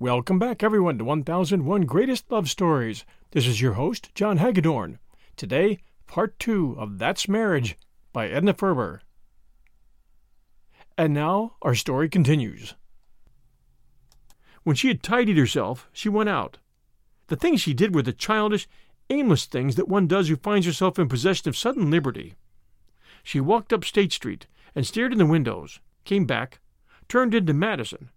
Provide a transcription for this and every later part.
Welcome back, everyone, to 1001 Greatest Love Stories. This is your host, John Hagedorn. Today, part two of That's Marriage by Edna Ferber. And now, our story continues. When she had tidied herself, she went out. The things she did were the childish, aimless things that one does who finds herself in possession of sudden liberty. She walked up State Street and stared in the windows, came back, turned into Madison,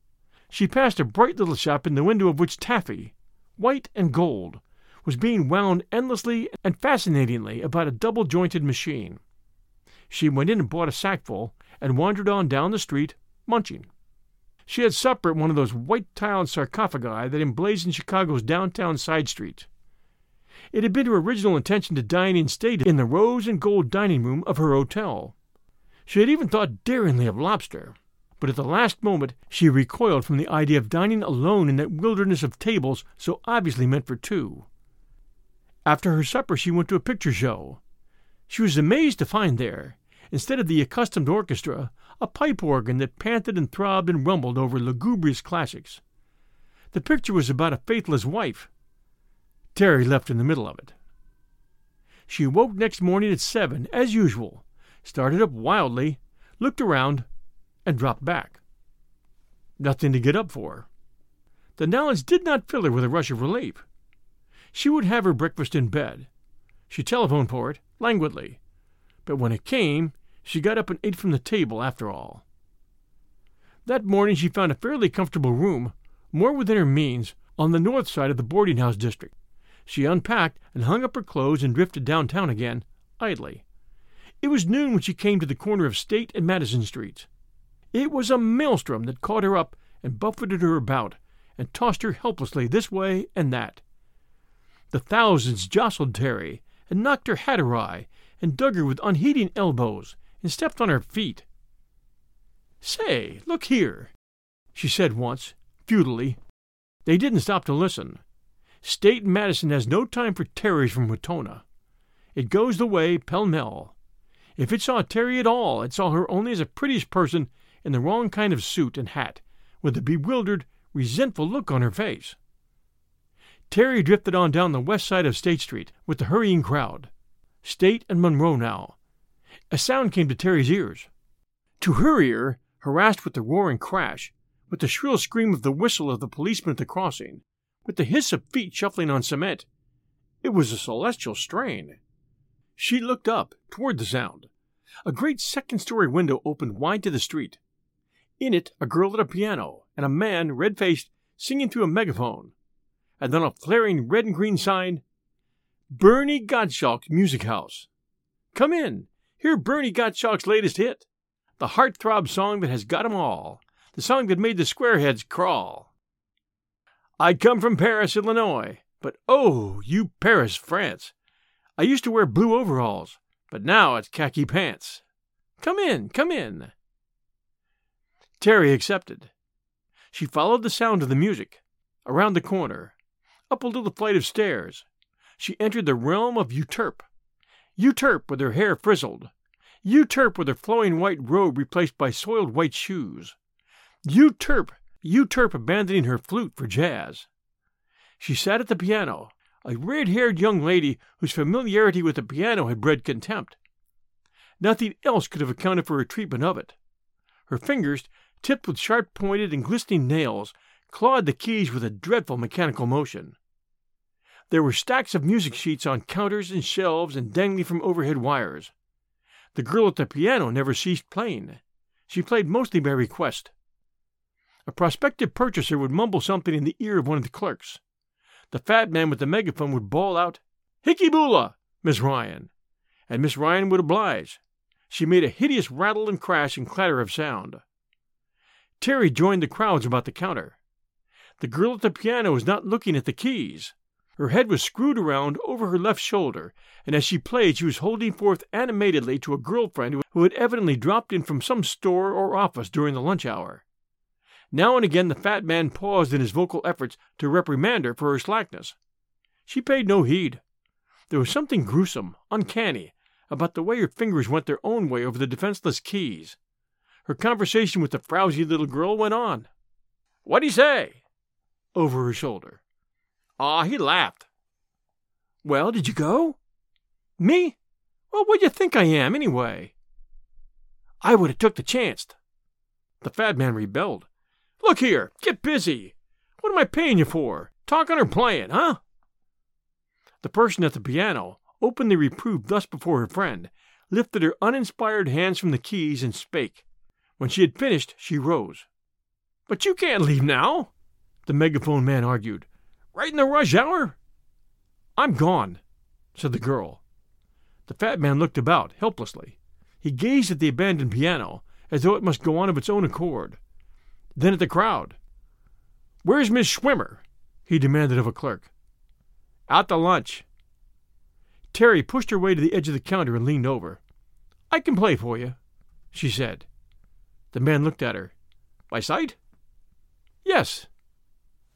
she passed a bright little shop in the window of which taffy, white and gold, was being wound endlessly and fascinatingly about a double jointed machine. She went in and bought a sackful and wandered on down the street, munching. She had supper at one of those white tiled sarcophagi that emblazon Chicago's downtown side streets. It had been her original intention to dine in state in the rose and gold dining room of her hotel. She had even thought daringly of lobster, but at the last moment she recoiled from the idea of dining alone in that wilderness of tables so obviously meant for two. After her supper she went to a picture show. She was amazed to find there, instead of the accustomed orchestra, a pipe organ that panted and throbbed and rumbled over lugubrious classics. The picture was about a faithless wife. Terry left in the middle of it. She awoke next morning at seven, as usual, started up wildly, looked around, and dropped back. Nothing to get up for. The knowledge did not fill her with a rush of relief. She would have her breakfast in bed. She telephoned for it, languidly. But when it came, she got up and ate from the table after all. That morning she found a fairly comfortable room, more within her means, on the north side of the boarding house district. She unpacked and hung up her clothes and drifted downtown again, idly. It was noon when she came to the corner of State and Madison Streets. It was a maelstrom that caught her up and buffeted her about and tossed her helplessly this way and that. The thousands jostled Terry and knocked her hat awry and dug her with unheeding elbows and stepped on her feet. Say, look here, she said once, futilely. They didn't stop to listen. State Madison has no time for Terrys from Wetona. It goes the way pell mell. If it saw Terry at all, it saw her only as a prettiest person in the wrong kind of suit and hat, with a bewildered, resentful look on her face. Terry drifted on down the west side of State Street with the hurrying crowd. State and Monroe now. A sound came to Terry's ears. To her ear, harassed with the roar and crash, with the shrill scream of the whistle of the policeman at the crossing, with the hiss of feet shuffling on cement, it was a celestial strain. She looked up, toward the sound. A great second story window opened wide to the street. In it, a girl at a piano, and a man, red faced, singing through a megaphone. And then a flaring red and green sign Bernie Gottschalk's Music House. Come in. Hear Bernie Gottschalk's latest hit. The heartthrob song that has got 'em all. The song that made the squareheads crawl. I come from Paris, Illinois, but oh, you Paris, France. I used to wear blue overalls, but now it's khaki pants. Come in, come in. Terry accepted. She followed the sound of the music, around the corner, up a little flight of stairs. She entered the realm of Euterpe. Euterpe with her hair frizzled. Euterpe with her flowing white robe replaced by soiled white shoes. Euterpe, Euterpe abandoning her flute for jazz. She sat at the piano, a red haired young lady whose familiarity with the piano had bred contempt. Nothing else could have accounted for her treatment of it. Her fingers tipped with sharp pointed and glistening nails, clawed the keys with a dreadful mechanical motion. There were stacks of music sheets on counters and shelves and dangling from overhead wires. The girl at the piano never ceased playing. She played mostly by request. A prospective purchaser would mumble something in the ear of one of the clerks. The fat man with the megaphone would bawl out, Hickey Boola, Miss Ryan, and Miss Ryan would oblige. She made a hideous rattle and crash and clatter of sound. Terry joined the crowds about the counter. The girl at the piano was not looking at the keys. Her head was screwed around over her left shoulder, and as she played she was holding forth animatedly to a girlfriend who had evidently dropped in from some store or office during the lunch hour. Now and again the fat man paused in his vocal efforts to reprimand her for her slackness. She paid no heed. There was something gruesome, uncanny, about the way her fingers went their own way over the defenseless keys. Her conversation with the frowsy little girl went on. What'd he say? Over her shoulder. Aw, he laughed. Well, did you go? Me? Well, what do you think I am, anyway? I would have took the chance. The fat man rebelled. Look here, get busy. What am I paying you for? Talking or playing, huh? The person at the piano, openly reproved thus before her friend, lifted her uninspired hands from the keys and spake. When she had finished, she rose. But you can't leave now, the megaphone man argued. Right in the rush hour? I'm gone, said the girl. The fat man looked about, helplessly. He gazed at the abandoned piano, as though it must go on of its own accord. Then at the crowd. Where's Miss Schwimmer? he demanded of a clerk. Out to lunch. Terry pushed her way to the edge of the counter and leaned over. I can play for you, she said. The man looked at her. By sight? Yes.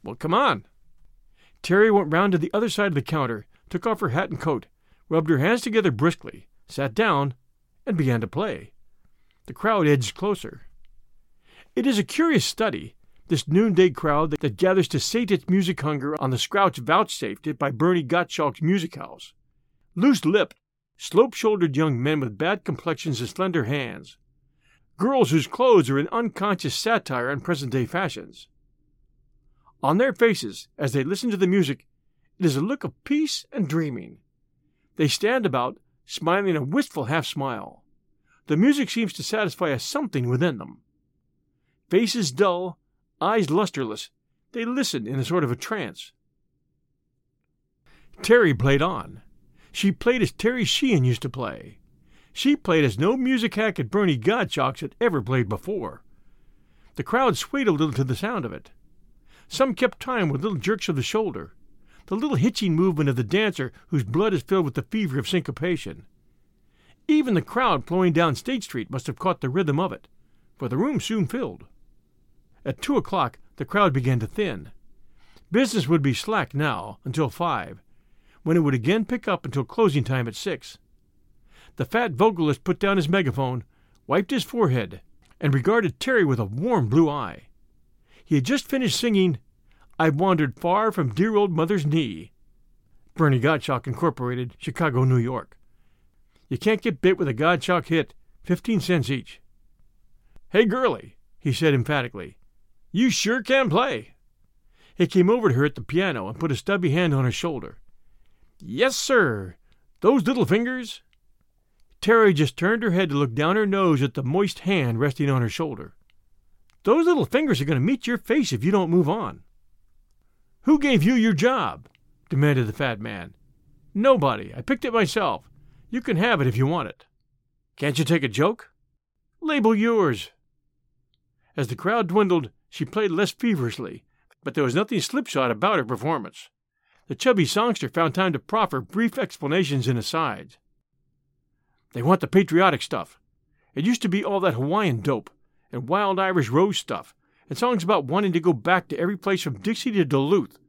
Well, come on. Terry went round to the other side of the counter, took off her hat and coat, rubbed her hands together briskly, sat down, and began to play. The crowd edged closer. It is a curious study, this noonday crowd that gathers to sate its music hunger on the scrouts vouchsafed it by Bernie Gottschalk's music house. Loose lipped, slope shouldered young men with bad complexions and slender hands. Girls whose clothes are an unconscious satire on present day fashions. On their faces, as they listen to the music, it is a look of peace and dreaming. They stand about, smiling a wistful half smile. The music seems to satisfy a something within them. Faces dull, eyes lusterless, they listen in a sort of a trance. Terry played on. She played as Terry Sheehan used to play. She played as no music hack at Bernie Gottschalk's had ever played before. The crowd swayed a little to the sound of it. Some kept time with little jerks of the shoulder, the little hitching movement of the dancer whose blood is filled with the fever of syncopation. Even the crowd flowing down State Street must have caught the rhythm of it, for the room soon filled. At two o'clock, the crowd began to thin. Business would be slack now until five, when it would again pick up until closing time at six. The fat vocalist put down his megaphone, wiped his forehead, and regarded Terry with a warm blue eye. He had just finished singing, I've Wandered Far from Dear Old Mother's Knee. Bernie Gottschalk Incorporated, Chicago, New York. You can't get bit with a Gottschalk hit, fifteen cents each. Hey, girlie, he said emphatically, you sure can play. He came over to her at the piano and put a stubby hand on her shoulder. Yes, sir. Those little fingers. Terry just turned her head to look down her nose at the moist hand resting on her shoulder. Those little fingers are going to meet your face if you don't move on. Who gave you your job? demanded the fat man. Nobody. I picked it myself. You can have it if you want it. Can't you take a joke? Label yours. As the crowd dwindled, she played less feverishly, but there was nothing slipshod about her performance. The chubby songster found time to proffer brief explanations and asides. They want the patriotic stuff. It used to be all that Hawaiian dope, and wild Irish rose stuff, and songs about wanting to go back to every place from Dixie to Duluth.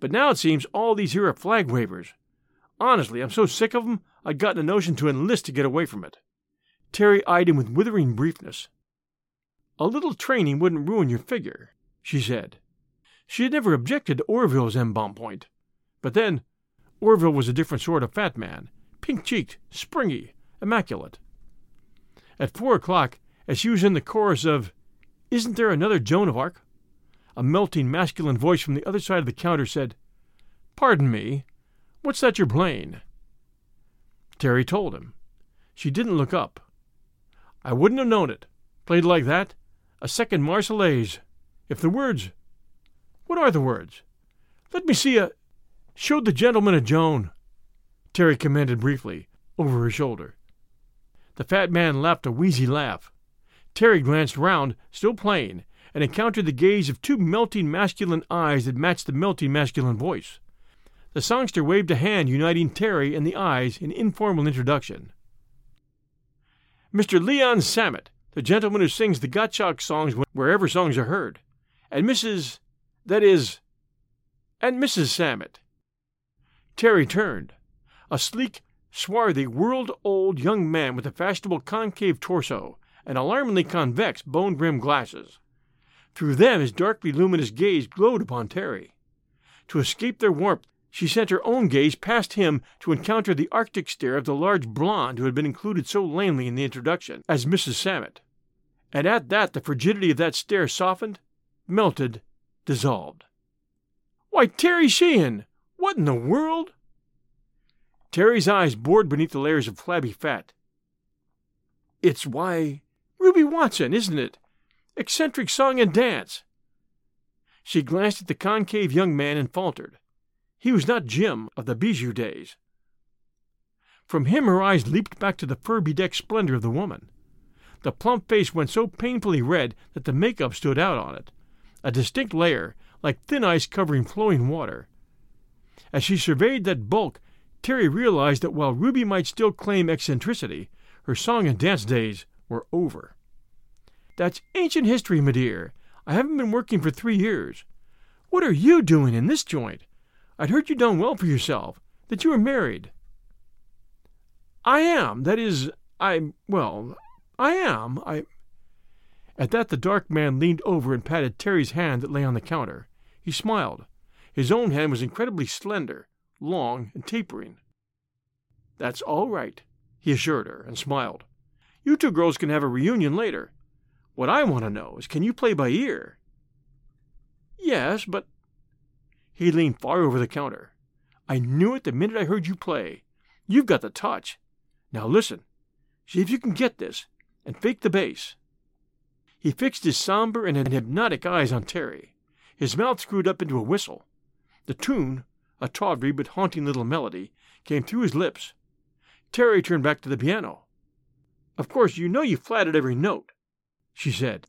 But now it seems all these here are flag wavers. Honestly, I'm so sick of 'em, I'd gotten a notion to enlist to get away from it. Terry eyed him with withering briefness. A little training wouldn't ruin your figure, she said. She had never objected to Orville's embonpoint. But then, Orville was a different sort of fat man, pink cheeked, springy, immaculate. At four o'clock, as she was in the chorus of Isn't There Another Joan of Arc? A melting masculine voice from the other side of the counter said, Pardon me, What's that you're playing? Terry told him. She didn't look up. I wouldn't have known it. Played like that? A second Marseillaise. If the words. What are the words? Let me see a. Show the gentleman a Joan. Terry commanded briefly, over her shoulder. The fat man laughed a wheezy laugh. Terry glanced round, still playing, and encountered the gaze of two melting masculine eyes that matched the melting masculine voice. The songster waved a hand uniting Terry and the eyes in informal introduction. Mr. Leon Samet, the gentleman who sings the Gottschalk songs wherever songs are heard, and Mrs. that is, and Mrs. Samet. Terry turned. A sleek, swarthy, world old young man with a fashionable concave torso and alarmingly convex, bone rimmed glasses. Through them his darkly luminous gaze glowed upon Terry. To escape their warmth, she sent her own gaze past him to encounter the arctic stare of the large blonde who had been included so lamely in the introduction as Mrs. Samet. And at that the frigidity of that stare softened, melted, dissolved. Why, Terry Sheehan! What in the world? Terry's eyes bored beneath the layers of flabby fat. It's why Ruby Watson, isn't it? Eccentric song and dance. She glanced at the concave young man and faltered. He was not Jim of the Bijou days. From him her eyes leaped back to the fur bedecked splendor of the woman. The plump face went so painfully red that the makeup stood out on it, a distinct layer, like thin ice covering flowing water. As she surveyed that bulk Terry realized that while Ruby might still claim eccentricity, her song and dance days were over. That's ancient history, my dear. I haven't been working for three years. What are you doing in this joint? I'd heard you done well for yourself, that you were married. I am. That is, I, well, I am. I. At that, the dark man leaned over and patted Terry's hand that lay on the counter. He smiled. His own hand was incredibly slender, long, and tapering. That's all right, he assured her, and smiled. You two girls can have a reunion later. What I want to know is can you play by ear? Yes, but. He leaned far over the counter. I knew it the minute I heard you play. You've got the touch. Now listen. See if you can get this, and fake the bass. He fixed his somber and hypnotic eyes on Terry. His mouth screwed up into a whistle. The tune a tawdry but haunting little melody, came through his lips. Terry turned back to the piano. Of course, you know you flatted every note, she said.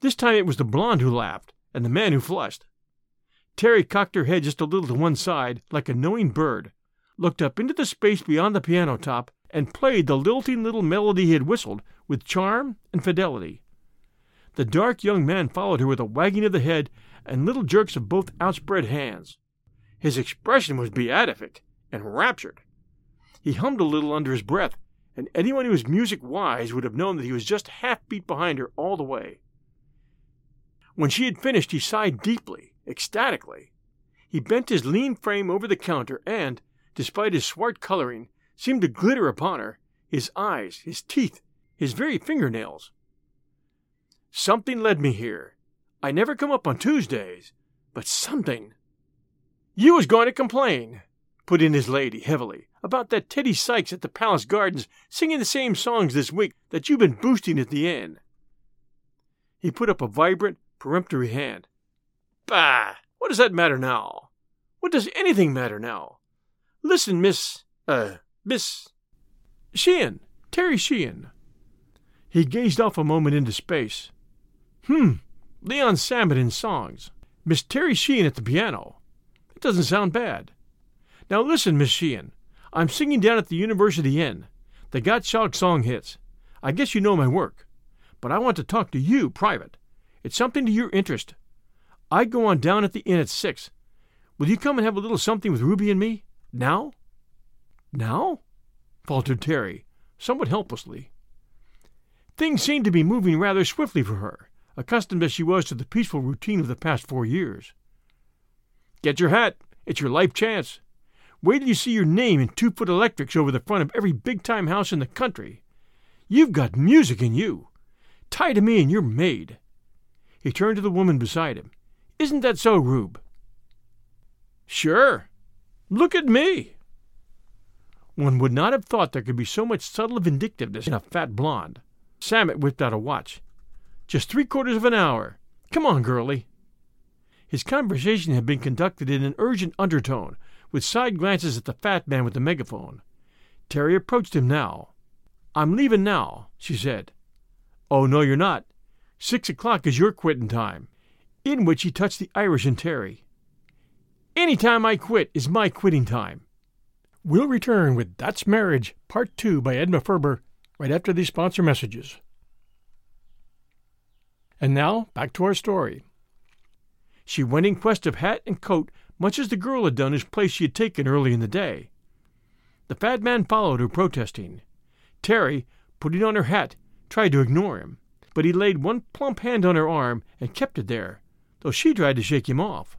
This time it was the blonde who laughed, and the man who flushed. Terry cocked her head just a little to one side, like a knowing bird, looked up into the space beyond the piano top, and played the lilting little melody he had whistled with charm and fidelity. The dark young man followed her with a wagging of the head and little jerks of both outspread hands. His expression was beatific and raptured. He hummed a little under his breath, and anyone who was music wise would have known that he was just half beat behind her all the way. When she had finished, he sighed deeply, ecstatically. He bent his lean frame over the counter and, despite his swart coloring, seemed to glitter upon her, his eyes, his teeth, his very fingernails. Something led me here. I never come up on Tuesdays, but something. You was going to complain, put in his lady heavily, about that Teddy Sykes at the Palace Gardens singing the same songs this week that you've been boosting at the inn. He put up a vibrant, peremptory hand. Bah! What does that matter now? What does anything matter now? Listen, Miss, uh, Miss Sheehan, Terry Sheehan. He gazed off a moment into space. Hmm, Leon Samet in songs. Miss Terry Sheehan at the piano. It doesn't sound bad. Now listen, Miss Sheehan. I'm singing down at the University Inn. The Gottschalk song hits. I guess you know my work. But I want to talk to you private. It's something to your interest. I go on down at the inn at six. Will you come and have a little something with Ruby and me? Now? Now? faltered Terry, somewhat helplessly. Things seemed to be moving rather swiftly for her, accustomed as she was to the peaceful routine of the past four years. Get your hat. It's your life chance. Wait till you see your name in two foot electrics over the front of every big time house in the country. You've got music in you. Tie to me and you're made. He turned to the woman beside him. Isn't that so, Rube? Sure. Look at me! One would not have thought there could be so much subtle vindictiveness in a fat blonde. Samet whipped out a watch. Just three quarters of an hour. Come on, girlie. His conversation had been conducted in an urgent undertone, with side glances at the fat man with the megaphone. Terry approached him now. I'm leaving now, she said. Oh, no, you're not. Six o'clock is your quitting time. In which he touched the Irish in Terry. Any time I quit is my quitting time. We'll return with That's Marriage, Part 2 by Edna Ferber, right after these sponsor messages. And now, back to our story. She went in quest of hat and coat, much as the girl had done whose place she had taken early in the day. The fat man followed her, protesting. Terry, putting on her hat, tried to ignore him, but he laid one plump hand on her arm and kept it there, though she tried to shake him off.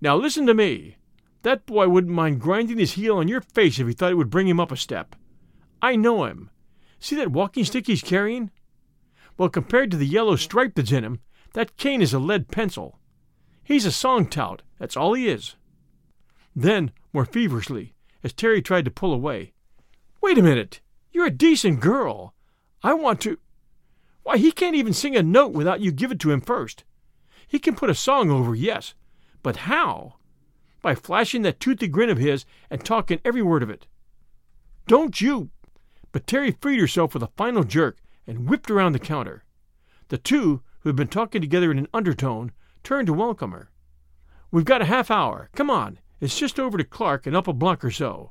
Now listen to me. That boy wouldn't mind grinding his heel on your face if he thought it would bring him up a step. I know him. See that walking stick he's carrying? Well, compared to the yellow stripe that's in him, that cane is a lead pencil. He's a song tout, that's all he is. Then, more feverishly, as Terry tried to pull away, Wait a minute! You're a decent girl. I want to. Why, he can't even sing a note without you give it to him first. He can put a song over, yes, but how? By flashing that toothy grin of his and talking every word of it. Don't you? But Terry freed herself with a final jerk and whipped around the counter. The two, who had been talking together in an undertone, turned to welcome her. We've got a half hour. Come on. It's just over to Clark and up a block or so.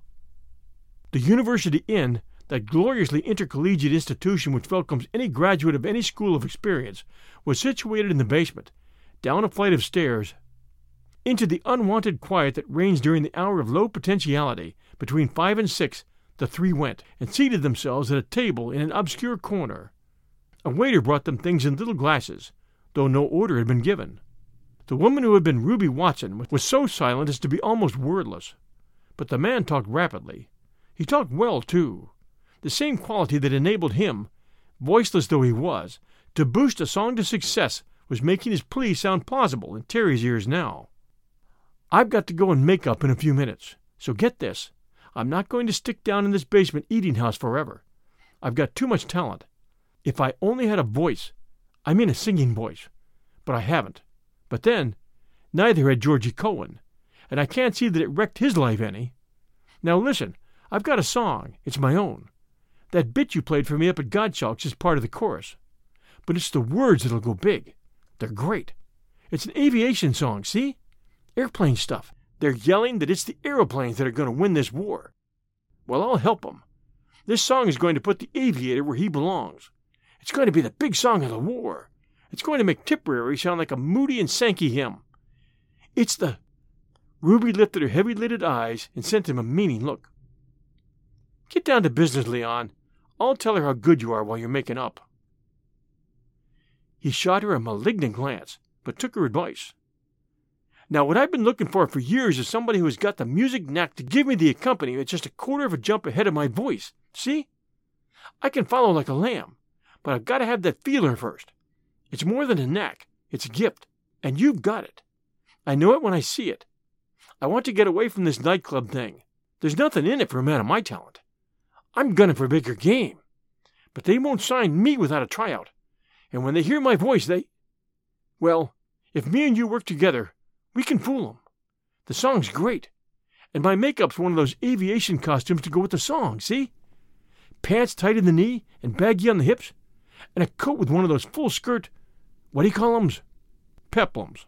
The University Inn, that gloriously intercollegiate institution which welcomes any graduate of any school of experience, was situated in the basement, down a flight of stairs into the unwonted quiet that reigns during the hour of low potentiality, between five and six, the three went, and seated themselves at a table in an obscure corner. A waiter brought them things in little glasses, though no order had been given. The woman who had been Ruby Watson was so silent as to be almost wordless. But the man talked rapidly. He talked well, too. The same quality that enabled him, voiceless though he was, to boost a song to success was making his plea sound plausible in Terry's ears now. I've got to go and make up in a few minutes. So get this I'm not going to stick down in this basement eating house forever. I've got too much talent. If I only had a voice, I mean a singing voice, but I haven't. But then, neither had Georgie Cohan, and I can't see that it wrecked his life any. Now listen, I've got a song. It's my own. That bit you played for me up at Gottschalk's is part of the chorus. But it's the words that'll go big. They're great. It's an aviation song, see? Airplane stuff. They're yelling that it's the aeroplanes that are going to win this war. Well, I'll help 'em. This song is going to put the aviator where he belongs. It's going to be the big song of the war. It's going to make Tipperary sound like a Moody and Sankey hymn. It's the. Ruby lifted her heavy lidded eyes and sent him a meaning look. Get down to business, Leon. I'll tell her how good you are while you're making up. He shot her a malignant glance, but took her advice. Now, what I've been looking for for years is somebody who has got the music knack to give me the accompaniment just a quarter of a jump ahead of my voice. See? I can follow like a lamb, but I've got to have that feeler first. It's more than a knack, it's a gift, and you've got it. I know it when I see it. I want to get away from this nightclub thing. There's nothing in it for a man of my talent. I'm gunning for a bigger game. But they won't sign me without a tryout. And when they hear my voice, they. Well, if me and you work together, we can fool 'em. The song's great. And my makeup's one of those aviation costumes to go with the song, see? Pants tight in the knee and baggy on the hips, and a coat with one of those full skirt, what do you call 'ems? Peplums,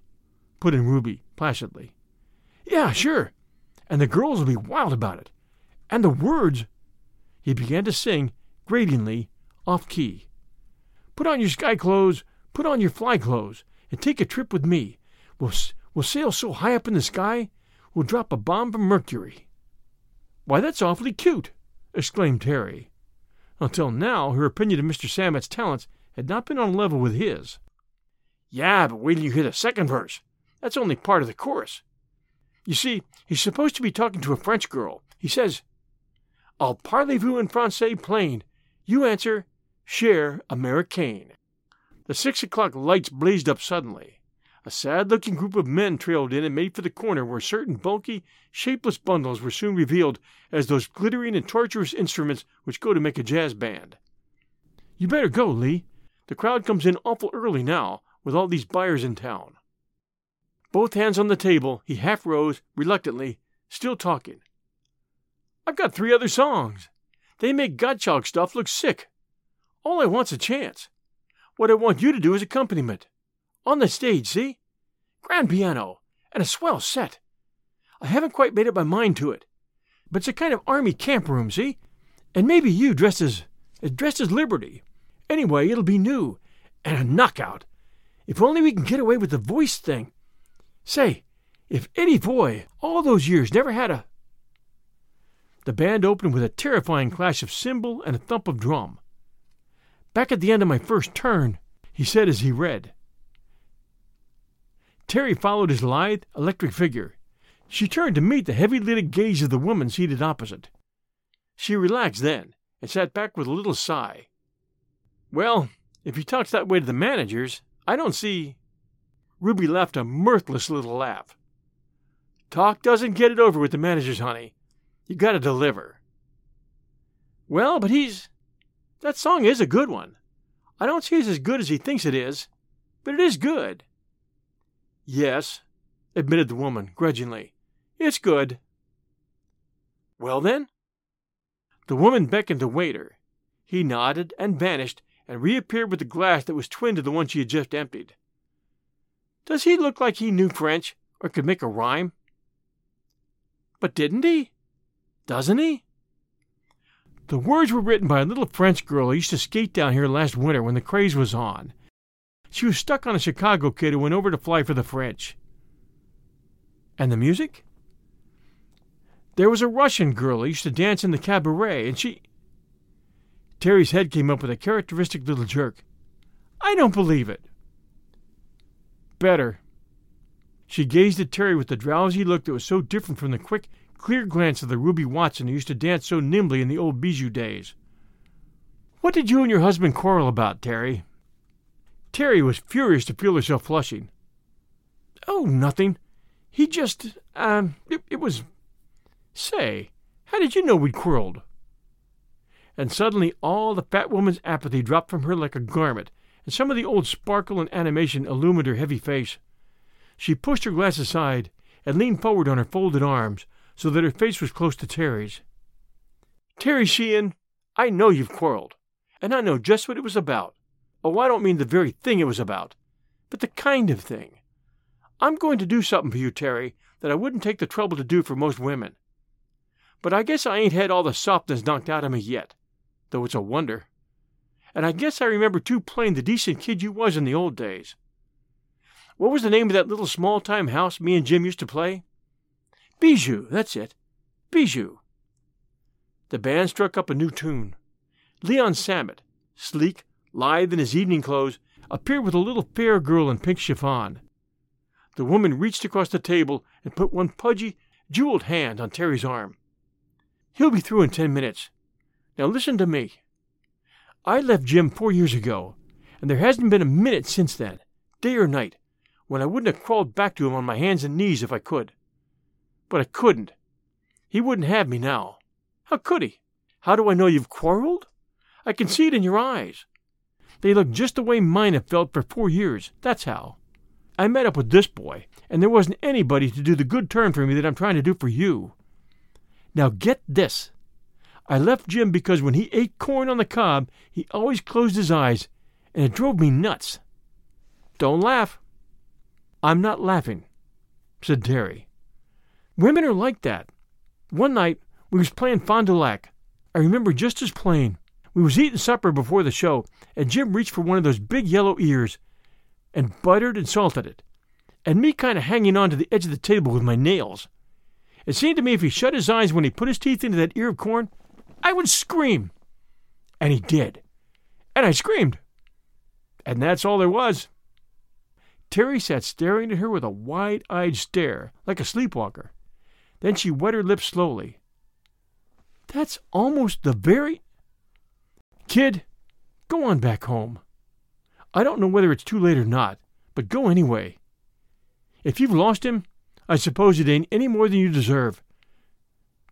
put in Ruby placidly. Yeah, sure. And the girls will be wild about it. And the words. He began to sing, gratingly, off key. Put on your sky clothes, put on your fly clothes, and take a trip with me. We'll, We'll sail so high up in the sky, we'll drop a bomb from Mercury. Why, that's awfully cute, exclaimed Terry. Until now, her opinion of Mr. Samet's talents had not been on a level with his. Yeah, but wait till you hear the second verse. That's only part of the chorus. You see, he's supposed to be talking to a French girl. He says, I'll parlez-vous in français plain. You answer, cher américain. The six o'clock lights blazed up suddenly. A sad looking group of men trailed in and made for the corner where certain bulky, shapeless bundles were soon revealed as those glittering and tortuous instruments which go to make a jazz band. You better go, Lee. The crowd comes in awful early now, with all these buyers in town. Both hands on the table, he half rose, reluctantly, still talking. I've got three other songs. They make Gottschalk stuff look sick. All I want's a chance. What I want you to do is accompaniment. On the stage, see? Grand piano, and a swell set. I haven't quite made up my mind to it, but it's a kind of army camp room, see? And maybe you dressed as, dressed as Liberty. Anyway, it'll be new, and a knockout. If only we can get away with the voice thing. Say, if any boy all those years, never had a. The band opened with a terrifying clash of cymbal and a thump of drum. Back at the end of my first turn, he said as he read. Terry followed his lithe, electric figure. She turned to meet the heavy lidded gaze of the woman seated opposite. She relaxed then, and sat back with a little sigh. Well, if he talks that way to the managers, I don't see. Ruby laughed a mirthless little laugh. Talk doesn't get it over with the managers, honey. You gotta deliver. Well, but he's. That song is a good one. I don't see it's as good as he thinks it is, but it is good. Yes, admitted the woman grudgingly. It's good. Well, then? The woman beckoned the waiter. He nodded and vanished and reappeared with a glass that was twin to the one she had just emptied. Does he look like he knew French or could make a rhyme? But didn't he? Doesn't he? The words were written by a little French girl who used to skate down here last winter when the craze was on. She was stuck on a Chicago kid who went over to fly for the French. And the music? There was a Russian girl who used to dance in the cabaret, and she. Terry's head came up with a characteristic little jerk. I don't believe it. Better. She gazed at Terry with the drowsy look that was so different from the quick, clear glance of the Ruby Watson who used to dance so nimbly in the old Bijou days. What did you and your husband quarrel about, Terry? Terry was furious to feel herself flushing. Oh, nothing. He just, um, it, it was. Say, how did you know we'd quarreled? And suddenly all the fat woman's apathy dropped from her like a garment, and some of the old sparkle and animation illumined her heavy face. She pushed her glass aside and leaned forward on her folded arms so that her face was close to Terry's. Terry Sheehan, I know you've quarreled, and I know just what it was about. Oh, I don't mean the very thing it was about, but the kind of thing. I'm going to do something for you, Terry, that I wouldn't take the trouble to do for most women. But I guess I ain't had all the softness knocked out of me yet, though it's a wonder. And I guess I remember too plain the decent kid you was in the old days. What was the name of that little small time house me and Jim used to play? Bijou, that's it. Bijou. The band struck up a new tune. Leon Samet, sleek, lithe in his evening clothes, appeared with a little fair girl in pink chiffon. The woman reached across the table and put one pudgy, jeweled hand on Terry's arm. He'll be through in ten minutes. Now listen to me. I left Jim four years ago, and there hasn't been a minute since then, day or night, when I wouldn't have crawled back to him on my hands and knees if I could. But I couldn't. He wouldn't have me now. How could he? How do I know you've quarreled? I can see it in your eyes. They look just the way mine have felt for four years. That's how. I met up with this boy, and there wasn't anybody to do the good turn for me that I'm trying to do for you. Now get this. I left Jim because when he ate corn on the cob, he always closed his eyes, and it drove me nuts. Don't laugh. I'm not laughing, said Terry. Women are like that. One night we was playing Fond du Lac. I remember just as plain. We was eating supper before the show, and Jim reached for one of those big yellow ears and buttered and salted it, and me kind of hanging on to the edge of the table with my nails. It seemed to me if he shut his eyes when he put his teeth into that ear of corn, I would scream. And he did. And I screamed. And that's all there was. Terry sat staring at her with a wide eyed stare, like a sleepwalker. Then she wet her lips slowly. That's almost the very Kid, go on back home. I don't know whether it's too late or not, but go anyway. If you've lost him, I suppose it ain't any more than you deserve.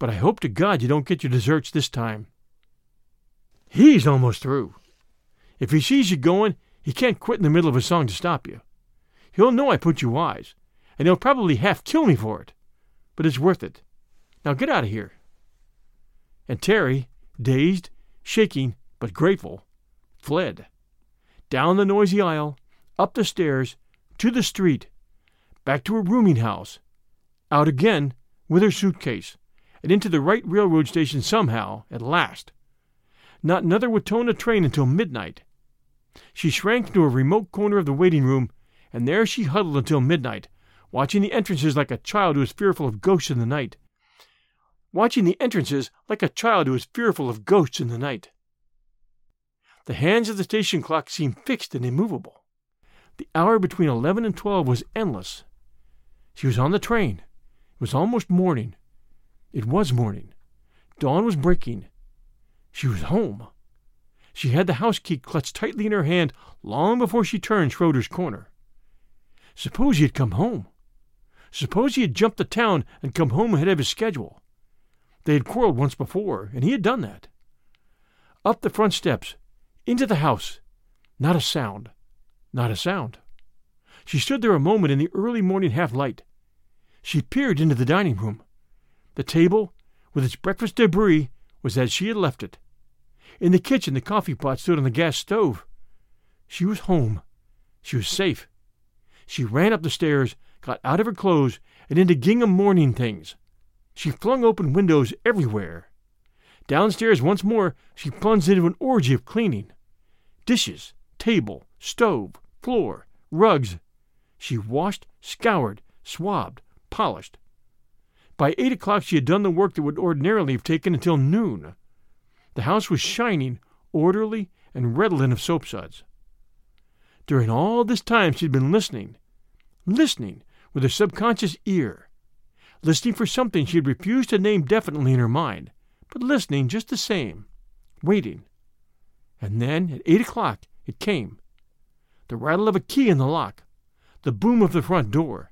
But I hope to God you don't get your deserts this time. He's almost through. If he sees you going, he can't quit in the middle of a song to stop you. He'll know I put you wise, and he'll probably half kill me for it. But it's worth it. Now get out of here. And Terry, dazed, shaking, but grateful, fled. Down the noisy aisle, up the stairs, to the street, back to her rooming house, out again with her suitcase, and into the right railroad station somehow, at last. Not another Wetona train until midnight. She shrank into a remote corner of the waiting room, and there she huddled until midnight, watching the entrances like a child who is fearful of ghosts in the night. Watching the entrances like a child who is fearful of ghosts in the night. The hands of the station clock seemed fixed and immovable. The hour between eleven and twelve was endless. She was on the train. It was almost morning. It was morning. Dawn was breaking. She was home. She had the house key clutched tightly in her hand long before she turned Schroeder's corner. Suppose he had come home. Suppose he had jumped the town and come home ahead of his schedule. They had quarreled once before, and he had done that. Up the front steps, into the house. Not a sound. Not a sound. She stood there a moment in the early morning half light. She peered into the dining room. The table, with its breakfast debris, was as she had left it. In the kitchen, the coffee pot stood on the gas stove. She was home. She was safe. She ran up the stairs, got out of her clothes, and into gingham morning things. She flung open windows everywhere. Downstairs once more, she plunged into an orgy of cleaning. Dishes, table, stove, floor, rugs. She washed, scoured, swabbed, polished. By eight o'clock she had done the work that would ordinarily have taken until noon. The house was shining, orderly, and redolent of soapsuds. During all this time she had been listening, listening with her subconscious ear, listening for something she had refused to name definitely in her mind, but listening just the same, waiting. And then, at eight o'clock, it came. The rattle of a key in the lock, the boom of the front door,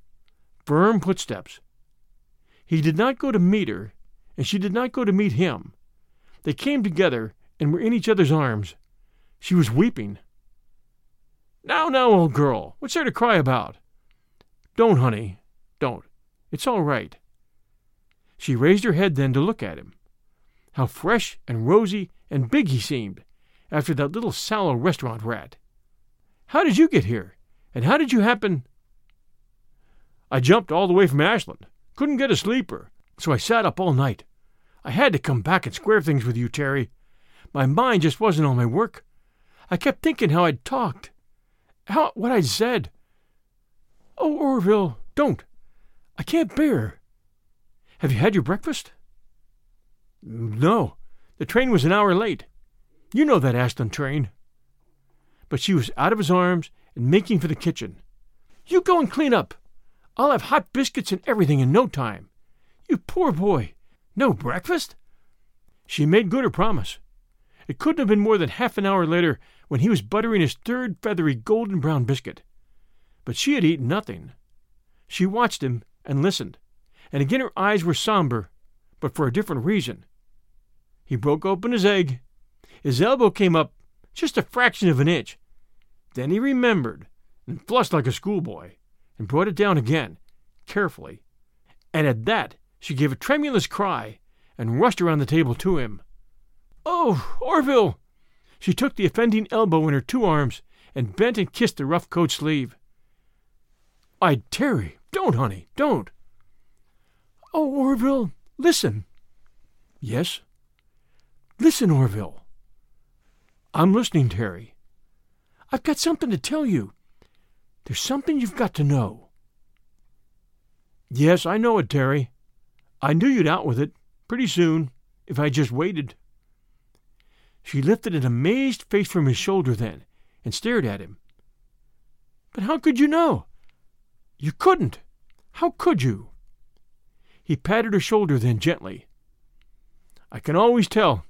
firm footsteps. He did not go to meet her, and she did not go to meet him. They came together and were in each other's arms. She was weeping. Now, now, old girl, what's there to cry about? Don't, honey, don't. It's all right. She raised her head then to look at him. How fresh and rosy and big he seemed after that little sallow restaurant rat. How did you get here? And how did you happen? I jumped all the way from Ashland. Couldn't get a sleeper, so I sat up all night. I had to come back and square things with you, Terry. My mind just wasn't on my work. I kept thinking how I'd talked, how what I'd said. Oh, Orville, don't. I can't bear. Have you had your breakfast? No. The train was an hour late. You know that Ashland train. But she was out of his arms and making for the kitchen. You go and clean up. I'll have hot biscuits and everything in no time. You poor boy. No breakfast? She made good her promise. It couldn't have been more than half an hour later when he was buttering his third feathery golden brown biscuit. But she had eaten nothing. She watched him and listened, and again her eyes were somber, but for a different reason. He broke open his egg. His elbow came up just a fraction of an inch. Then he remembered and flushed like a schoolboy and brought it down again, carefully. And at that she gave a tremulous cry and rushed around the table to him. Oh, Orville! She took the offending elbow in her two arms and bent and kissed the rough coat sleeve. I, Terry, don't, honey, don't. Oh, Orville, listen. Yes? Listen, Orville. I'm listening, Terry. I've got something to tell you. There's something you've got to know. Yes, I know it, Terry. I knew you'd out with it, pretty soon, if I just waited. She lifted an amazed face from his shoulder then, and stared at him. But how could you know? You couldn't. How could you? He patted her shoulder then gently. I can always tell.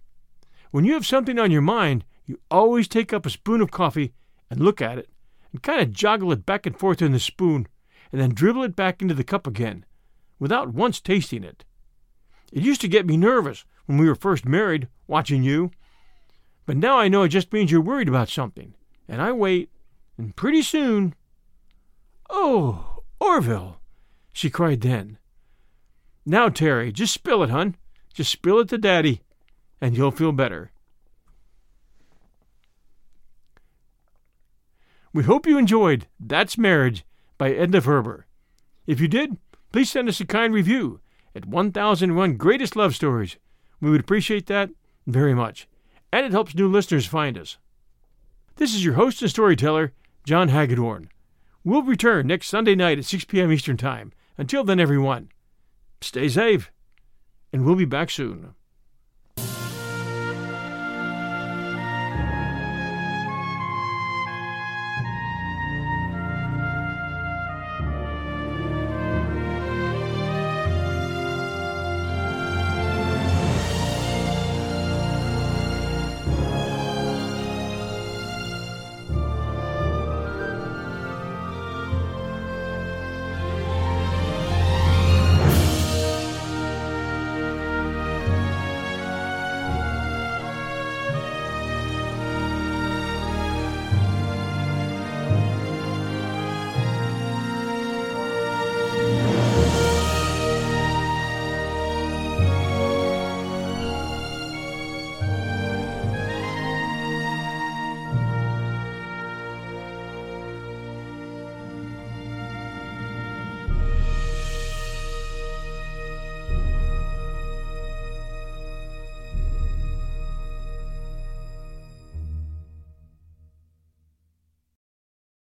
When you have something on your mind, you always take up a spoon of coffee and look at it, and kind of joggle it back and forth in the spoon, and then dribble it back into the cup again, without once tasting it. It used to get me nervous when we were first married, watching you. But now I know it just means you're worried about something, and I wait, and pretty soon. Oh, Orville! she cried then. Now, Terry, just spill it, hun. Just spill it to Daddy, and you'll feel better. We hope you enjoyed That's Marriage by Edna Ferber. If you did, please send us a kind review at 1001 Greatest Love Stories. We would appreciate that very much, and it helps new listeners find us. This is your host and storyteller, John Hagedorn. We'll return next Sunday night at 6 p.m. Eastern Time. Until then, everyone, stay safe, and we'll be back soon.